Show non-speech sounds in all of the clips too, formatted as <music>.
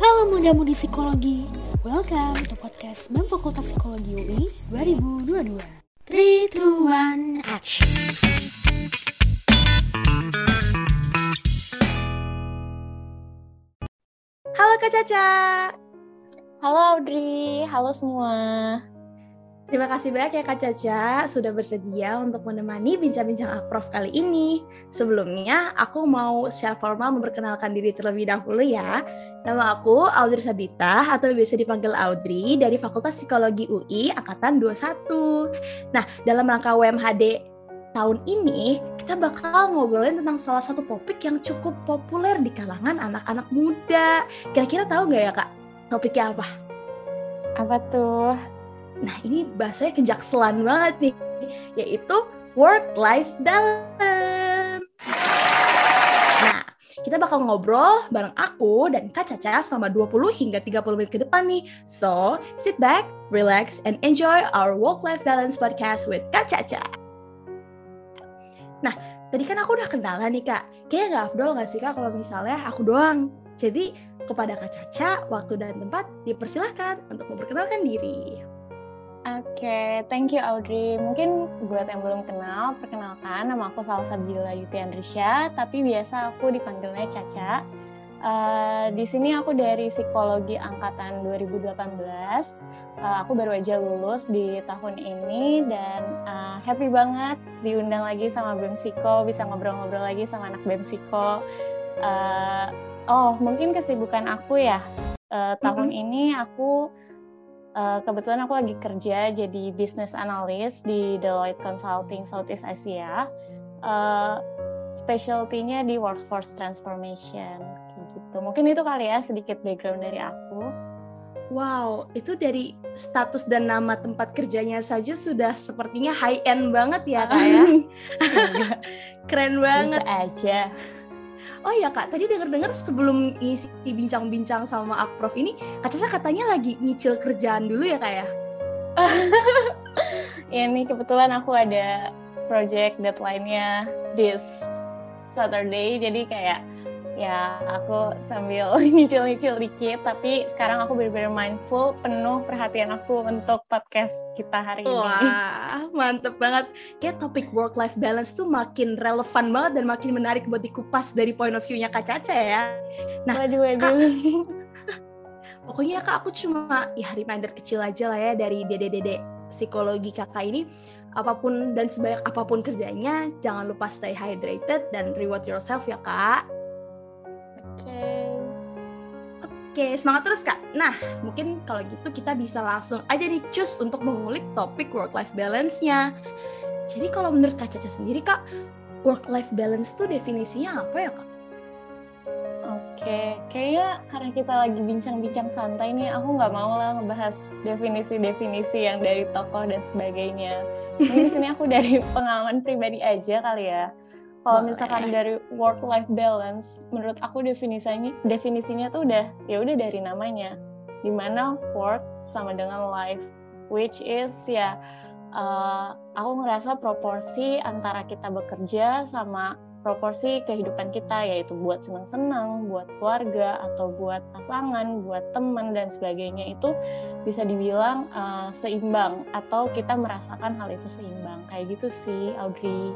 Halo muda-mudi psikologi, welcome to podcast BEM Fakultas Psikologi UI 2022. 3, 2, 1, action! Halo Kak Caca. Halo Audrey, halo semua. Terima kasih banyak ya Kak Caca sudah bersedia untuk menemani bincang-bincang Akprof kali ini. Sebelumnya, aku mau secara formal memperkenalkan diri terlebih dahulu ya. Nama aku Audrey Sabita atau biasa dipanggil Audrey dari Fakultas Psikologi UI Angkatan 21. Nah, dalam rangka UMHD tahun ini, kita bakal ngobrolin tentang salah satu topik yang cukup populer di kalangan anak-anak muda. Kira-kira tahu nggak ya Kak, topiknya apa? Apa tuh? Nah, ini bahasanya kejakselan banget nih, yaitu work-life balance. Nah, kita bakal ngobrol bareng aku dan Kak Caca selama 20 hingga 30 menit ke depan nih. So, sit back, relax, and enjoy our work-life balance podcast with Kak Caca. Nah, tadi kan aku udah kenalan nih Kak. Kayaknya nggak afdol nggak sih Kak kalau misalnya aku doang? Jadi, kepada Kak Caca, waktu dan tempat dipersilahkan untuk memperkenalkan diri. Oke, okay, thank you Audrey. Mungkin buat yang belum kenal, perkenalkan nama aku Salsa Bila Yuti Andrisya, tapi biasa aku dipanggilnya Caca. Uh, di sini aku dari psikologi angkatan 2018. Uh, aku baru aja lulus di tahun ini dan uh, happy banget diundang lagi sama BEM Psiko, bisa ngobrol-ngobrol lagi sama anak BEM Psiko. Uh, oh, mungkin kesibukan aku ya. Uh, tahun mm -hmm. ini aku Uh, kebetulan aku lagi kerja jadi business analyst di Deloitte Consulting Southeast Asia. Uh, specialty-nya di workforce transformation gitu. Mungkin itu kali ya sedikit background dari aku. Wow, itu dari status dan nama tempat kerjanya saja sudah sepertinya high end banget ya kak ya. <laughs> <laughs> Keren banget. Bisa aja. Oh ya kak, tadi denger-dengar sebelum isi bincang-bincang sama Akprof ini, Kak Caca katanya lagi nyicil kerjaan dulu ya kak ya? <laughs> ya nih kebetulan aku ada project deadline-nya this Saturday, jadi kayak ya aku sambil <laughs> nyicil-nyicil dikit tapi sekarang aku benar-benar mindful penuh perhatian aku untuk podcast kita hari ini. Wah, mantep banget. Kayak topik work life balance tuh makin relevan banget dan makin menarik buat dikupas dari point of view-nya Kak Caca ya. Nah, waduh, waduh. Kak, <laughs> pokoknya Kak aku cuma ya reminder kecil aja lah ya dari dede-dede psikologi Kakak ini apa pun dan sebanyak apa pun kerjanya jangan lupa stay hydrated dan reward yourself ya Kak. Oke, semangat terus Kak. Nah, mungkin kalau gitu kita bisa langsung aja di choose untuk mengulik topik work-life balance-nya. Jadi kalau menurut Kak Caca sendiri Kak, work-life balance tuh definisinya apa ya Kak? Oke, kayaknya karena kita lagi bincang-bincang santai nih, aku nggak mau lah ngebahas definisi-definisi yang dari tokoh dan sebagainya. Ini di sini aku dari pengalaman pribadi aja kali ya. Kalau misalkan dari work life balance, menurut aku definisinya definisinya tuh udah ya udah dari namanya. Di mana work sama dengan life, which is ya uh, aku ngerasa proporsi antara kita bekerja sama proporsi kehidupan kita yaitu buat senang-senang, buat keluarga atau buat pasangan, buat teman dan sebagainya itu bisa dibilang uh, seimbang atau kita merasakan hal itu seimbang kayak gitu sih Audrey.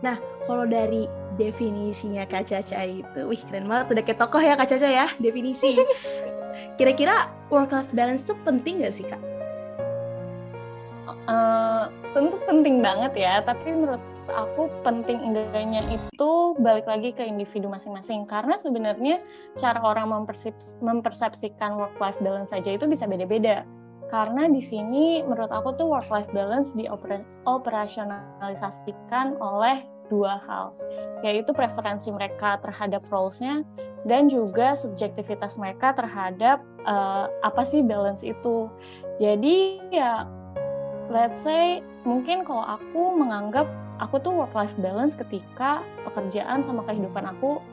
Nah kalau dari definisinya Kak Caca itu, wih keren banget, udah kayak tokoh ya Kak Caca ya, definisi. <laughs> Kira-kira work-life balance tuh penting gak sih Kak? Uh, tentu penting banget ya, tapi menurut aku penting enggaknya itu balik lagi ke individu masing-masing karena sebenarnya cara orang mempersepsikan work life balance saja itu bisa beda-beda karena di sini menurut aku tuh work life balance dioperasionalisasikan oleh dua hal. Yaitu preferensi mereka terhadap roles-nya dan juga subjektivitas mereka terhadap uh, apa sih balance itu. Jadi ya let's say mungkin kalau aku menganggap aku tuh work life balance ketika pekerjaan sama kehidupan aku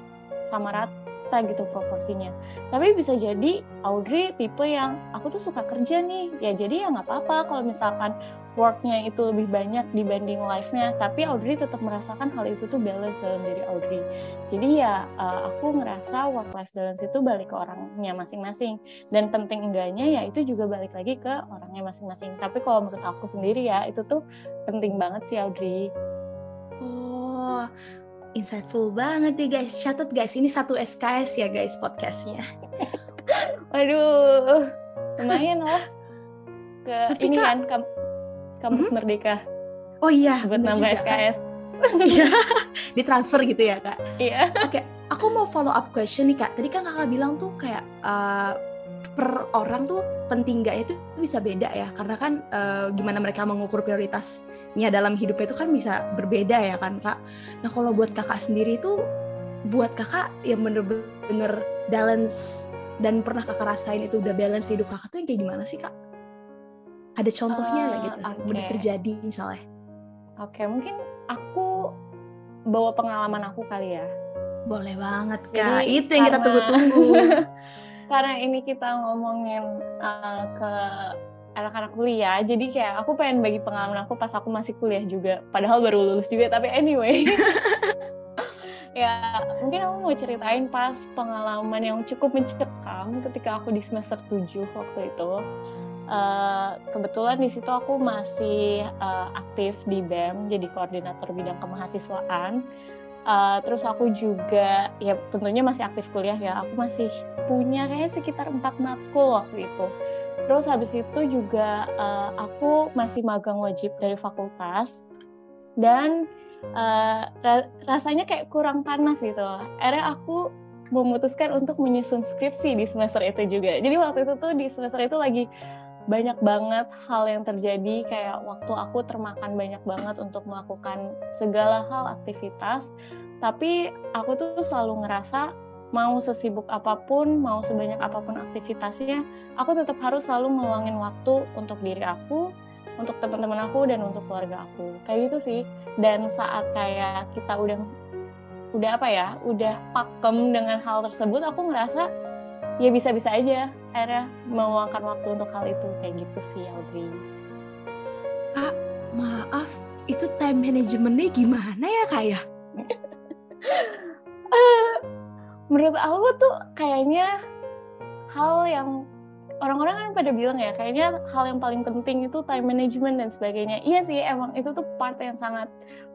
sama rata rata gitu proporsinya. Tapi bisa jadi Audrey tipe yang aku tuh suka kerja nih, ya jadi ya nggak apa-apa kalau misalkan worknya itu lebih banyak dibanding life-nya. Tapi Audrey tetap merasakan hal itu tuh balance dalam diri Audrey. Jadi ya uh, aku ngerasa work life balance itu balik ke orangnya masing-masing. Dan penting enggaknya ya itu juga balik lagi ke orangnya masing-masing. Tapi kalau menurut aku sendiri ya itu tuh penting banget sih Audrey. Oh insightful banget nih guys catat guys ini satu SKS ya guys podcastnya <laughs> waduh lumayan loh ke Tapi ini kak, kan kampus hmm? Merdeka. Oh iya, buat nambah juga, SKS. Iya, <laughs> ditransfer gitu ya kak. Iya. Oke, okay, aku mau follow up question nih kak. Tadi kan kakak bilang tuh kayak uh, per orang tuh penting gak itu bisa beda ya, karena kan uh, gimana mereka mengukur prioritasnya dalam hidupnya itu kan bisa berbeda ya kan kak. Nah kalau buat kakak sendiri itu, buat kakak yang bener-bener balance dan pernah kakak rasain itu udah balance hidup kakak tuh yang kayak gimana sih kak? Ada contohnya nggak uh, gitu? Okay. Udah terjadi misalnya? Oke, okay, mungkin aku bawa pengalaman aku kali ya. Boleh banget kak. Jadi, Itu yang karena, kita tunggu-tunggu. <laughs> karena ini kita ngomongin uh, ke anak-anak kuliah, jadi kayak aku pengen bagi pengalaman aku pas aku masih kuliah juga. Padahal baru lulus juga, tapi anyway. <laughs> ya mungkin aku mau ceritain pas pengalaman yang cukup mencekam ketika aku di semester 7 waktu itu Uh, kebetulan di situ aku masih uh, aktif di BEM jadi koordinator bidang kemahasiswaan. Uh, terus aku juga ya tentunya masih aktif kuliah ya. Aku masih punya kayak sekitar empat matkul waktu itu. Terus habis itu juga uh, aku masih magang wajib dari fakultas dan uh, ra rasanya kayak kurang panas gitu. Akhirnya aku memutuskan untuk menyusun skripsi di semester itu juga. Jadi waktu itu tuh di semester itu lagi banyak banget hal yang terjadi kayak waktu aku termakan banyak banget untuk melakukan segala hal aktivitas tapi aku tuh selalu ngerasa mau sesibuk apa pun mau sebanyak apa pun aktivitasnya aku tetap harus selalu meluangin waktu untuk diri aku untuk teman-teman aku dan untuk keluarga aku kayak gitu sih dan saat kayak kita udah udah apa ya udah pakem dengan hal tersebut aku ngerasa ya bisa-bisa aja akhirnya meluangkan waktu untuk hal itu kayak gitu sih Audrey. Kak, maaf, itu time managementnya gimana ya kak ya? <laughs> Menurut aku tuh kayaknya hal yang orang-orang kan pada bilang ya kayaknya hal yang paling penting itu time management dan sebagainya. Iya sih emang itu tuh part yang sangat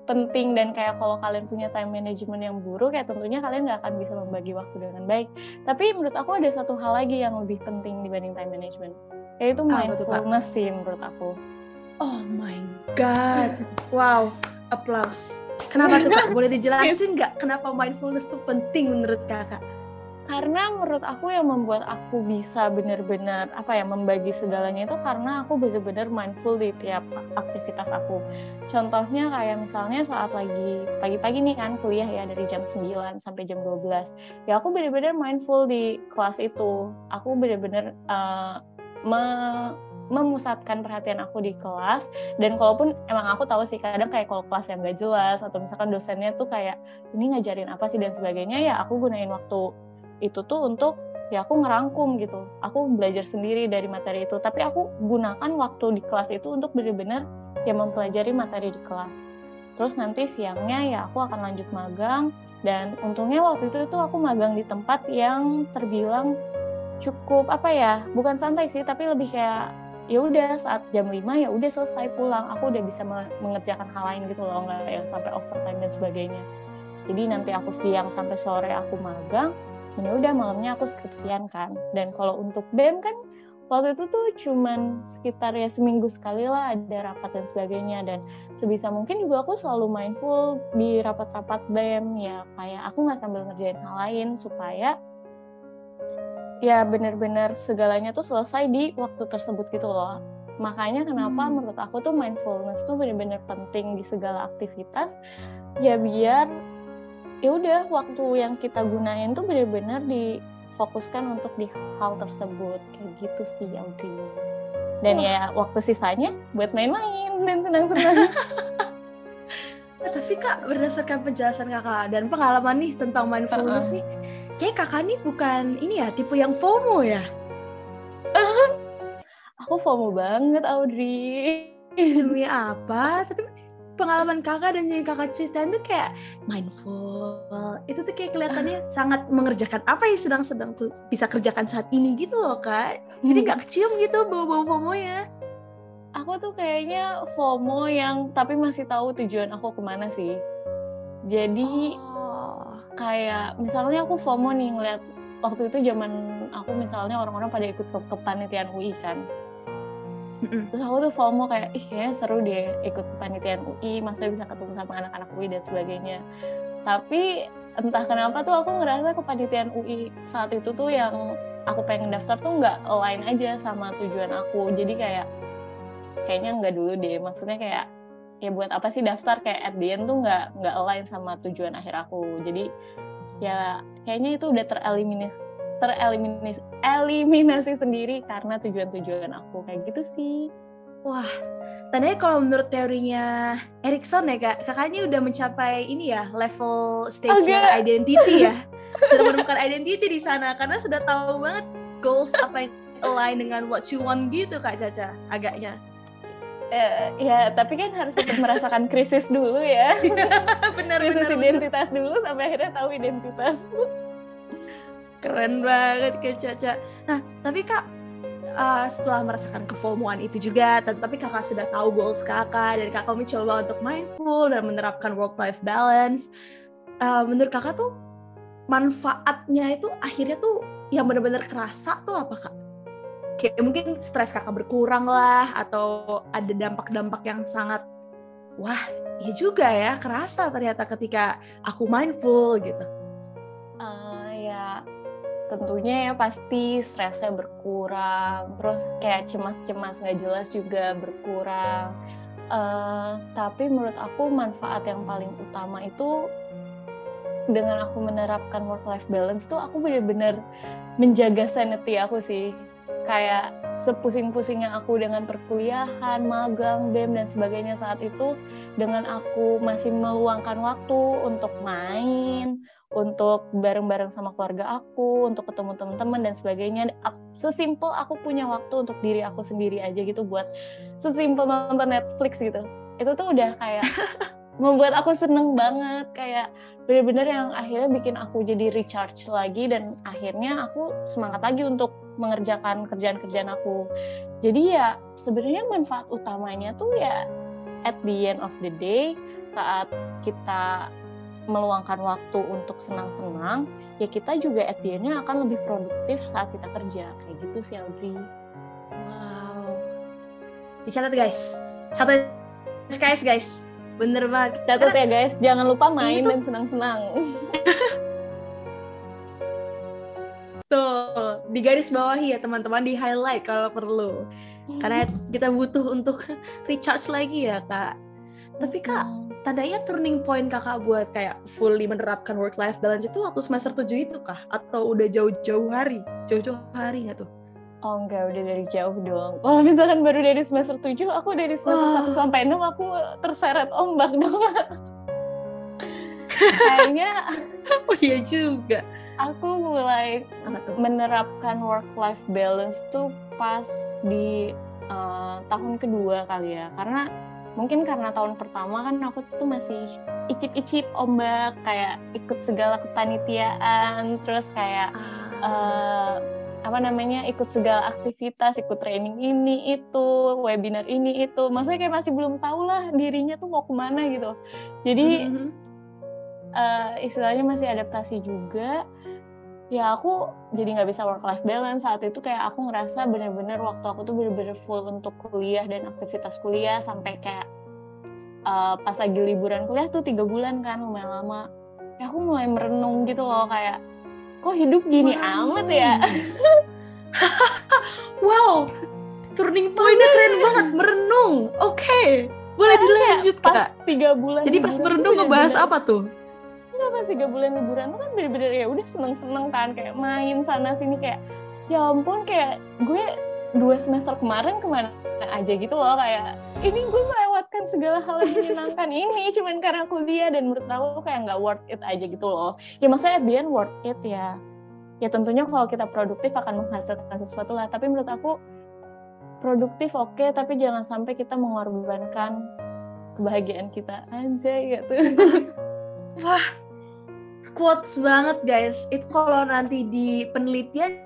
penting dan kayak kalau kalian punya time management yang buruk ya tentunya kalian nggak akan bisa membagi waktu dengan baik. Tapi menurut aku ada satu hal lagi yang lebih penting dibanding time management, yaitu mindfulness sih menurut aku. Oh my god, wow, applause. Kenapa tuh kak? <laughs> Boleh dijelasin nggak kenapa mindfulness tuh penting menurut kakak? karena menurut aku yang membuat aku bisa benar-benar apa ya membagi segalanya itu karena aku benar-benar mindful di tiap aktivitas aku. Contohnya kayak misalnya saat lagi pagi-pagi nih kan kuliah ya dari jam 9 sampai jam 12. Ya aku benar-benar mindful di kelas itu. Aku benar-benar uh, me memusatkan perhatian aku di kelas. Dan kalaupun emang aku tahu sih kadang kayak kalau kelas yang gak jelas atau misalkan dosennya tuh kayak ini ngajarin apa sih? dan sebagainya ya aku gunain waktu itu tuh untuk ya aku ngerangkum gitu. Aku belajar sendiri dari materi itu. Tapi aku gunakan waktu di kelas itu untuk benar-benar ya mempelajari materi di kelas. Terus nanti siangnya ya aku akan lanjut magang. Dan untungnya waktu itu tuh aku magang di tempat yang terbilang cukup apa ya bukan santai sih tapi lebih kayak ya udah saat jam 5 ya udah selesai pulang. Aku udah bisa mengerjakan hal lain gitu loh nggak yang sampai overtime dan sebagainya. Jadi nanti aku siang sampai sore aku magang ini udah malamnya aku skripsian kan. Dan kalau untuk BEM kan waktu itu tuh cuman sekitar ya seminggu sekali lah ada rapat dan sebagainya. Dan sebisa mungkin juga aku selalu mindful di rapat-rapat BEM ya. Kayak aku nggak sambil ngerjain hal lain supaya ya benar-benar segalanya tuh selesai di waktu tersebut gitu loh. Makanya kenapa hmm. menurut aku tuh mindfulness tuh benar-benar penting di segala aktivitas. Ya biar ya udah waktu yang kita gunain tuh bener-bener difokuskan untuk di hal tersebut. Kayak gitu sih Audrey dan ya waktu sisanya buat main-main dan tenang-tenang. Nah, <laughs> tapi kak berdasarkan penjelasan kakak dan pengalaman nih tentang mindfulness uh -uh. nih kayak kakak nih bukan ini ya tipe yang FOMO ya? <laughs> Aku FOMO banget Audrey. Demi apa? Tapi pengalaman kakak dan jadi kakak ceritain tuh kayak mindful. Itu tuh kayak kelihatannya sangat mengerjakan apa yang sedang-sedang bisa kerjakan saat ini gitu loh kak. Jadi nggak kecium gitu bau-bau FOMO ya aku tuh kayaknya FOMO yang tapi masih tahu tujuan aku ke mana sih. Jadi oh. Kayak misalnya aku FOMO nih ngeliat waktu itu zaman aku misalnya orang-orang pada ikut ke kepanitiaan UI kan Terus aku tuh FOMO kayak, ih kayaknya seru deh ikut kepanitiaan UI, maksudnya bisa ketemu sama anak-anak UI dan sebagainya. Tapi entah kenapa tuh aku ngerasa kepanitiaan UI saat itu tuh yang aku pengen daftar tuh nggak align aja sama tujuan aku. Jadi kayak, kayaknya nggak dulu deh. Maksudnya kayak, ya buat apa sih daftar kayak at the end tuh nggak nggak align sama tujuan akhir aku. Jadi ya kayaknya itu udah tereliminasi tereliminasi eliminasi sendiri karena tujuan-tujuan aku kayak gitu sih. Wah, tandanya kalau menurut teorinya Erikson ya kak, kakaknya udah mencapai ini ya level stage okay. identity ya, sudah menemukan identity di sana karena sudah tahu banget goals apa yang align dengan what you want gitu kak Caca, agaknya. Uh, ya, tapi kan harus tetap merasakan <laughs> krisis dulu ya. benar, krisis benar, identitas benar. dulu sampai akhirnya tahu identitas. Keren banget Kak Caca. Nah, tapi Kak uh, setelah merasakan kefomoan itu juga, tapi kakak sudah tahu goals kakak dan kakak mencoba untuk mindful dan menerapkan work life balance. Uh, menurut kakak tuh manfaatnya itu akhirnya tuh yang benar-benar kerasa tuh apa kak? Kayak mungkin stres kakak berkurang lah atau ada dampak-dampak yang sangat wah ya juga ya kerasa ternyata ketika aku mindful gitu. Uh, ya tentunya ya pasti stresnya berkurang terus kayak cemas-cemas nggak jelas juga berkurang uh, tapi menurut aku manfaat yang paling utama itu dengan aku menerapkan work life balance tuh aku benar-benar menjaga sanity aku sih kayak sepusing-pusingnya aku dengan perkuliahan, magang, BEM dan sebagainya saat itu dengan aku masih meluangkan waktu untuk main, untuk bareng-bareng sama keluarga aku, untuk ketemu teman-teman dan sebagainya. Sesimpel aku punya waktu untuk diri aku sendiri aja gitu buat sesimpel nonton Netflix gitu. Itu tuh udah kayak <laughs> membuat aku seneng banget kayak bener-bener yang akhirnya bikin aku jadi recharge lagi dan akhirnya aku semangat lagi untuk mengerjakan kerjaan-kerjaan aku. Jadi ya sebenarnya manfaat utamanya tuh ya at the end of the day saat kita meluangkan waktu untuk senang-senang, ya kita juga at the end-nya akan lebih produktif saat kita kerja. Kayak gitu sih, Audrey. Wow. Dicatat guys. Satu SKS guys. Bener banget. Catat ya guys, jangan lupa main itu... dan senang-senang. <laughs> Tuh, di garis bawahi ya teman-teman, di highlight kalau perlu. Karena kita butuh untuk <laughs> recharge lagi ya, Kak. Tapi Kak, tandanya turning point kakak buat kayak fully menerapkan work life balance itu waktu semester 7 itu kah? Atau udah jauh-jauh hari? Jauh-jauh hari nggak tuh Oh enggak, udah dari jauh dong. Kalau misalkan baru dari semester 7, aku dari semester oh. 1 sampai 6 aku terseret ombak dong. Kayaknya <laughs> Oh iya juga. Aku mulai menerapkan work life balance tuh pas di uh, tahun kedua kali ya. Karena mungkin karena tahun pertama kan aku tuh masih icip-icip ombak kayak ikut segala kepanitiaan terus kayak uh, apa namanya ikut segala aktivitas ikut training ini itu webinar ini itu. Maksudnya kayak masih belum tahu lah dirinya tuh mau ke mana gitu. Jadi mm-hmm. uh, istilahnya masih adaptasi juga. Ya aku jadi nggak bisa work life balance. Saat itu kayak aku ngerasa bener-bener waktu aku tuh bener-bener full untuk kuliah dan aktivitas kuliah sampai kayak uh, pas lagi liburan kuliah tuh tiga bulan kan lumayan lama. Ya aku mulai merenung gitu loh kayak kok hidup gini merenung. amat ya? <laughs> Wow turning pointnya keren banget merenung. Oke okay. boleh dilanjut kak? tiga bulan jadi pas merenung ngebahas apa tuh? Enggak pas tiga bulan liburan tuh kan bener-bener ya udah seneng-seneng kan kayak main sana sini kayak ya ampun kayak gue dua semester kemarin ke mana aja gitu loh kayak ini gue melewatkan segala hal yang menyenangkan. Ini cuman karena kuliah dan menurut aku kayak nggak worth it aja gitu loh. Ya maksudnya end worth it ya. Ya tentunya kalau kita produktif akan menghasilkan sesuatu lah. Tapi menurut aku produktif oke okay, tapi jangan sampai kita mengorbankan kebahagiaan kita aja gitu. <laughs> Wah quotes banget guys. Itu kalau nanti di penelitian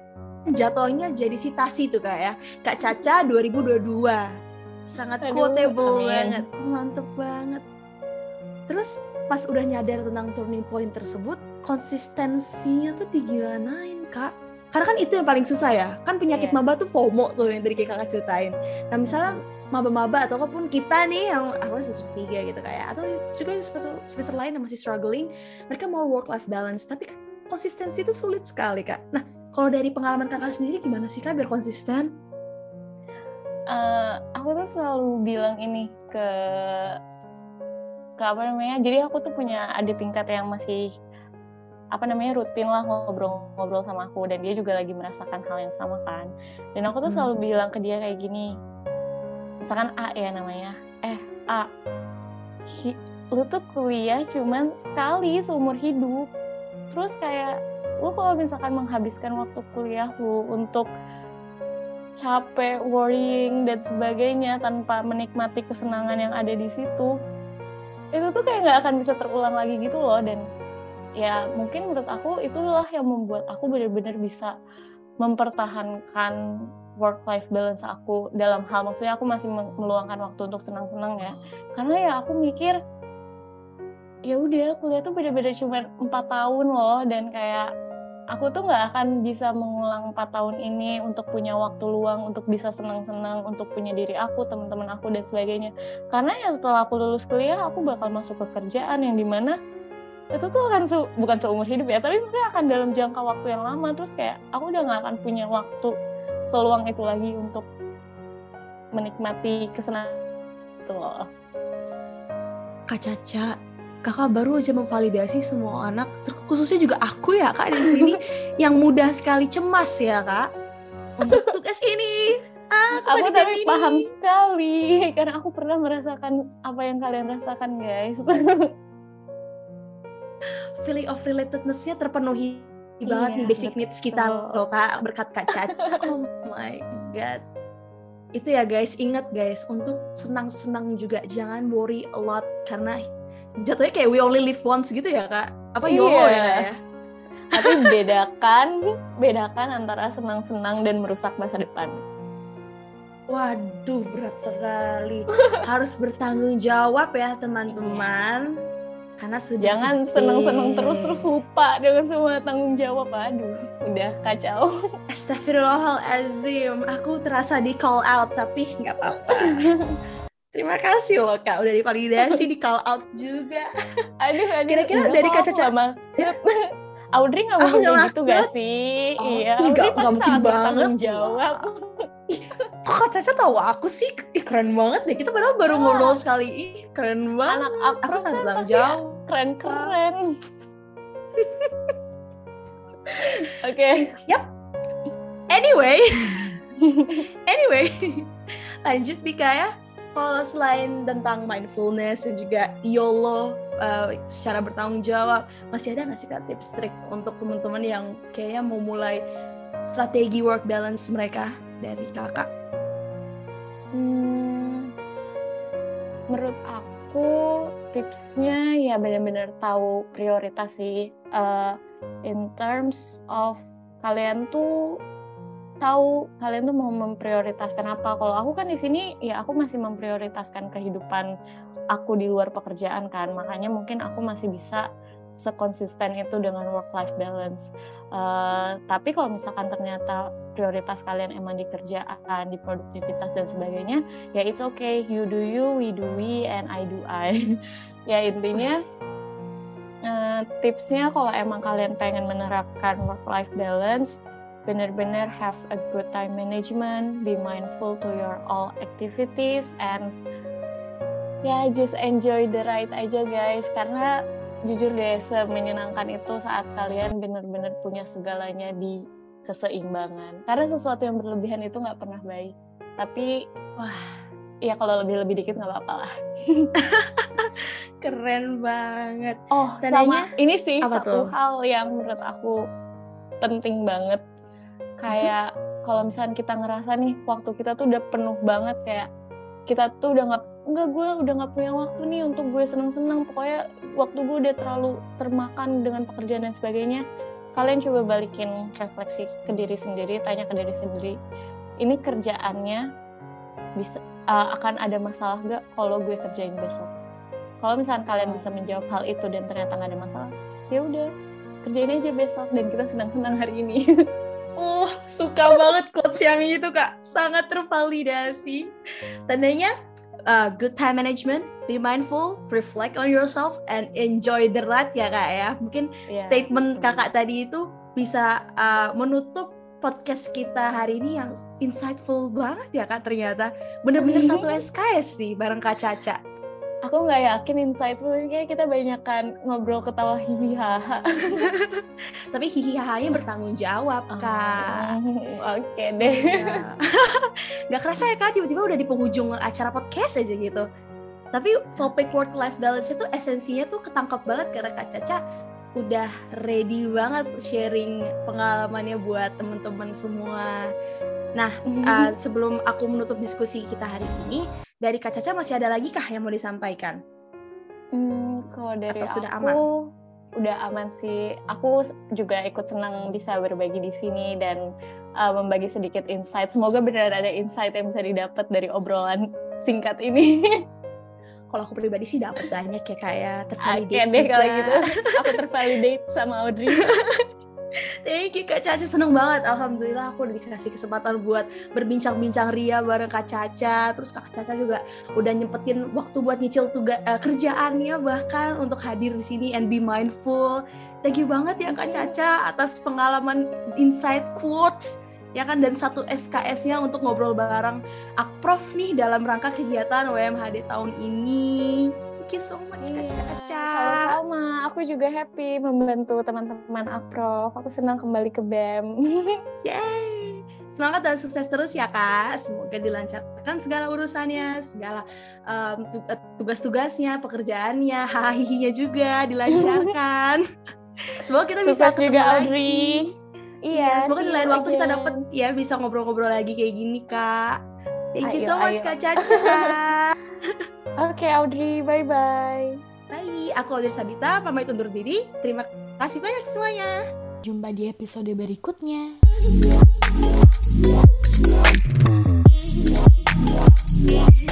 jatuhnya jadi sitasi tuh kak ya. Kak Caca 2022 sangat Aduh, quotable amin. banget. Mantep banget. Terus pas udah nyadar tentang turning point tersebut konsistensinya tuh digilanain kak. Karena kan itu yang paling susah ya. Kan penyakit yeah. maba tuh FOMO tuh yang tadi kakak ceritain. Nah misalnya maba-maba atau apa pun kita nih yang aku semester tiga gitu kayak atau juga semester, semester lain yang masih struggling mereka mau work life balance. Tapi kan konsistensi itu sulit sekali kak. Nah kalau dari pengalaman kakak sendiri gimana sih kak biar konsisten uh, aku tuh selalu bilang ini ke ke apa namanya jadi aku tuh punya adik tingkat yang masih apa namanya rutin lah ngobrol-ngobrol sama aku dan dia juga lagi merasakan hal yang sama kan dan aku tuh selalu hmm. bilang ke dia kayak gini misalkan A ya namanya eh A hi, lu tuh kuliah cuman sekali seumur hidup terus kayak lu kalau misalkan menghabiskan waktu kuliah lu untuk capek, worrying dan sebagainya tanpa menikmati kesenangan yang ada di situ. Itu tuh kayak nggak akan bisa terulang lagi gitu loh dan ya mungkin menurut aku itulah yang membuat aku benar-benar bisa mempertahankan work life balance aku dalam hal. Maksudnya aku masih meluangkan waktu untuk senang-senang ya. Karena ya aku mikir ya udah kuliah tuh benar-benar cuma empat tahun loh dan kayak aku tuh nggak akan bisa mengulang empat tahun ini untuk punya waktu luang untuk bisa senang-senang untuk punya diri aku teman-teman aku dan sebagainya. Karena ya setelah aku lulus kuliah aku bakal masuk ke kerjaan yang di mana itu tuh akan se bukan seumur hidup ya tapi mungkin akan dalam jangka waktu yang lama. Terus kayak aku udah nggak akan punya waktu seluang itu lagi untuk menikmati kesenangan itu loh. Kak Caca kakak baru aja memvalidasi semua anak khususnya juga aku ya kak di sini <laughs> yang mudah sekali cemas ya kak untuk <laughs> tugas ini ah, aku tapi paham sekali <laughs> karena aku pernah merasakan apa yang kalian rasakan guys feeling of relatedness-nya terpenuhi iya, banget nih basic betul. needs kita loh kak berkat kak Caca. oh my god. Itu ya guys, ingat guys untuk senang-senang juga jangan worry a lot karena jatuhnya kayak we only live once gitu ya kak. Apa iya. YOLO ya ya? Tapi bedakan, bedakan antara senang-senang dan merusak masa depan. Waduh, berat sekali. Harus bertanggung jawab ya teman-teman. Iya karena sudah jangan seneng-seneng terus terus lupa dengan semua tanggung jawab aduh udah kacau Astagfirullahaladzim aku terasa di call out tapi nggak apa-apa <laughs> Terima kasih loh kak. Udah divalidasi di call out juga. <laughs> Aduh, aduh kira-kira dari kaca Caca maksud. <laughs> Audrey nggak mungkin oh, gitu gak sih? Oh, iya, Audrey gak, mungkin banget. jawab. <laughs> kok Kak Caca tahu aku sih? Ih, keren banget deh. Kita padahal baru ngobrol sekali. Ih, keren banget. Anak aku, aku sangat bilang jauh keren keren oke. Okay. yap. Anyway. Anyway. Lanjut nih ya kalau selain tentang mindfulness dan juga YOLO uh, secara bertanggung jawab, masih ada nggak sih kak tips trik untuk teman-teman yang kayaknya mau mulai strategi work balance mereka dari kakak? Hmm, menurut aku tipsnya ya benar-benar tahu prioritas sih. Uh, in terms of kalian tuh tahu kalian tuh mau memprioritaskan apa. Kalau aku kan di sini ya aku masih memprioritaskan kehidupan aku di luar pekerjaan kan. Makanya mungkin aku masih bisa sekonsisten itu dengan work life balance. Uh, tapi kalau misalkan ternyata prioritas kalian emang di kerjaan, di produktivitas dan sebagainya, ya it's okay. You do you, we do we, and I do I. <laughs> ya intinya uh, tipsnya kalau emang kalian pengen menerapkan work life balance, benar-benar have a good time management, be mindful to your all activities and ya yeah, just enjoy the ride aja guys. Karena jujur deh semenyenangkan itu saat kalian benar-benar punya segalanya di keseimbangan. Karena sesuatu yang berlebihan itu nggak pernah baik. Tapi wah ya kalau lebih-lebih dikit nggak apa-apa lah. <laughs> Keren banget. Oh Tandanya, sama. Ini sih satu tuh? hal yang menurut aku penting banget kayak kalau misalnya kita ngerasa nih waktu kita tuh udah penuh banget kayak kita tuh udah nggak enggak gue udah nggak punya waktu nih untuk gue seneng-seneng. Pokoknya waktu gue udah terlalu termakan dengan pekerjaan dan sebagainya kalian coba balikin refleksi ke diri sendiri tanya ke diri sendiri ini kerjaannya bisa uh, akan ada masalah gak kalau gue kerjain besok? Kalau misalnya kalian bisa menjawab hal itu dan ternyata nggak ada masalah ya udah kerjain aja besok dan kita senang-senang hari ini <laughs> Oh, suka banget quotes yang itu kak, sangat tervalidasi. Tandanya uh, good time management, be mindful, reflect on yourself, and enjoy the ride ya kak ya. Mungkin yeah. statement kakak tadi itu bisa uh, menutup podcast kita hari ini yang insightful banget ya kak ternyata. Bener-bener satu SKS nih bareng kak Caca aku nggak yakin insightful ini kayak kita banyak kan ngobrol ketawa hihi haha <laughs> tapi hihi nya bertanggung jawab oh, kak. oke okay deh. Iya. <laughs> nggak kerasa ya kak tiba-tiba udah di penghujung acara podcast aja gitu. Tapi topik work life balance itu esensinya tuh ketangkap banget karena kak Caca. Udah ready banget sharing pengalamannya buat temen-temen semua. Nah, uh, sebelum aku menutup diskusi kita hari ini, dari Kak Caca masih ada lagi kah yang mau disampaikan? Hmm, kalau dari Atau sudah aku aman? udah aman sih. Aku juga ikut senang bisa berbagi di sini dan uh, membagi sedikit insight. Semoga benar ada insight yang bisa didapat dari obrolan singkat ini. <laughs> kalau aku pribadi sih dapat banyak ya kayak ya. tervalidate Oke deh kalau gitu. Aku tervalidate sama Audrey. <laughs> Thank you Kak Caca, seneng banget. Alhamdulillah aku udah dikasih kesempatan buat berbincang-bincang ria bareng Kak Caca. Terus Kak Caca juga udah nyempetin waktu buat nyicil tugas uh, kerjaannya bahkan untuk hadir di sini and be mindful. Thank you banget ya Kak Caca atas pengalaman insight quotes ya kan dan satu SKS-nya untuk ngobrol bareng Akprof nih dalam rangka kegiatan WMHD tahun ini. Thank you so much iya, Caca. Aku juga happy membantu teman-teman Aprof. Aku senang kembali ke BEM. <laughs> Yay! Semangat dan sukses terus ya Kak. Semoga dilancarkan segala urusannya, segala um, tugas-tugasnya, pekerjaannya, hahihinya juga dilancarkan. <laughs> Semoga kita bisa ketemu juga, lagi. Iya, semoga di lain waktu kita dapat ya bisa ngobrol-ngobrol lagi kayak gini Kak. Thank you ayo, so much ayo. Kak Caca. <laughs> Oke okay, Audrey, bye-bye. Baik, aku Audrey Sabita, pamit undur diri. Terima kasih banyak semuanya. Jumpa di episode berikutnya. Yeah.